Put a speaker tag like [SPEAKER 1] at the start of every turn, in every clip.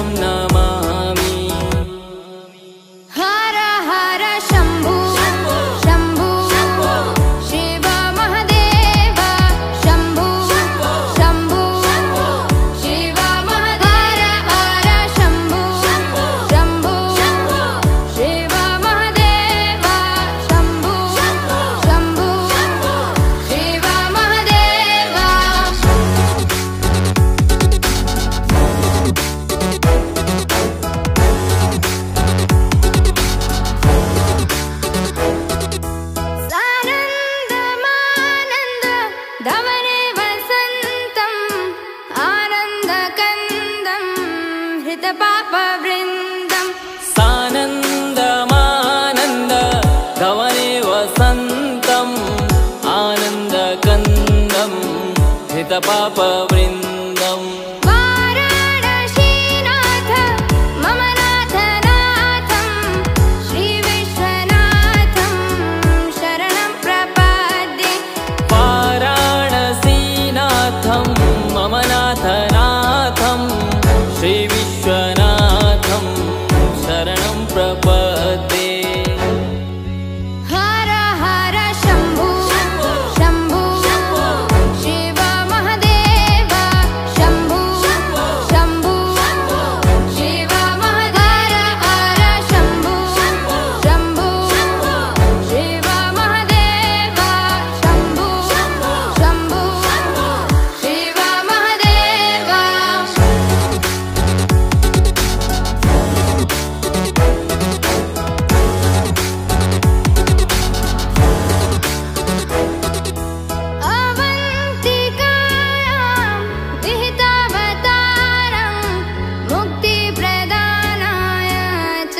[SPEAKER 1] No.
[SPEAKER 2] धने वसन्तम् आनन्दकन्दं हृतपापवृन्दं।
[SPEAKER 1] सानन्दमानन्द धवने वसन्तम् आनन्दकन्दम् हृतपापवृन्द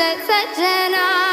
[SPEAKER 2] sets at 10 hours.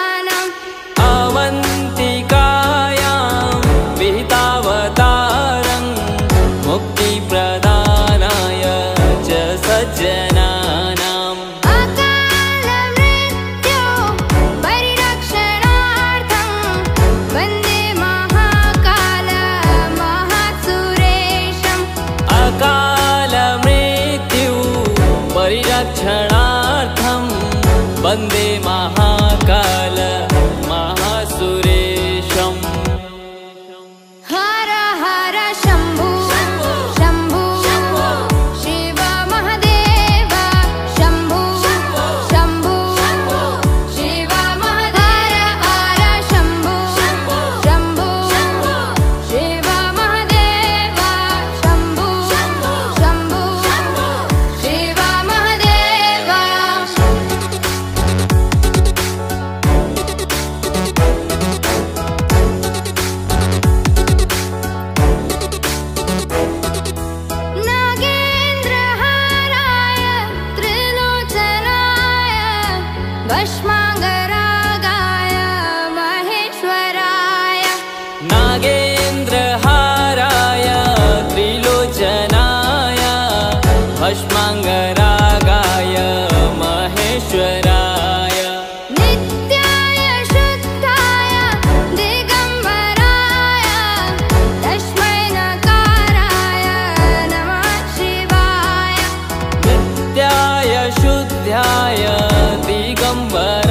[SPEAKER 2] भस्माङ्गर
[SPEAKER 1] também.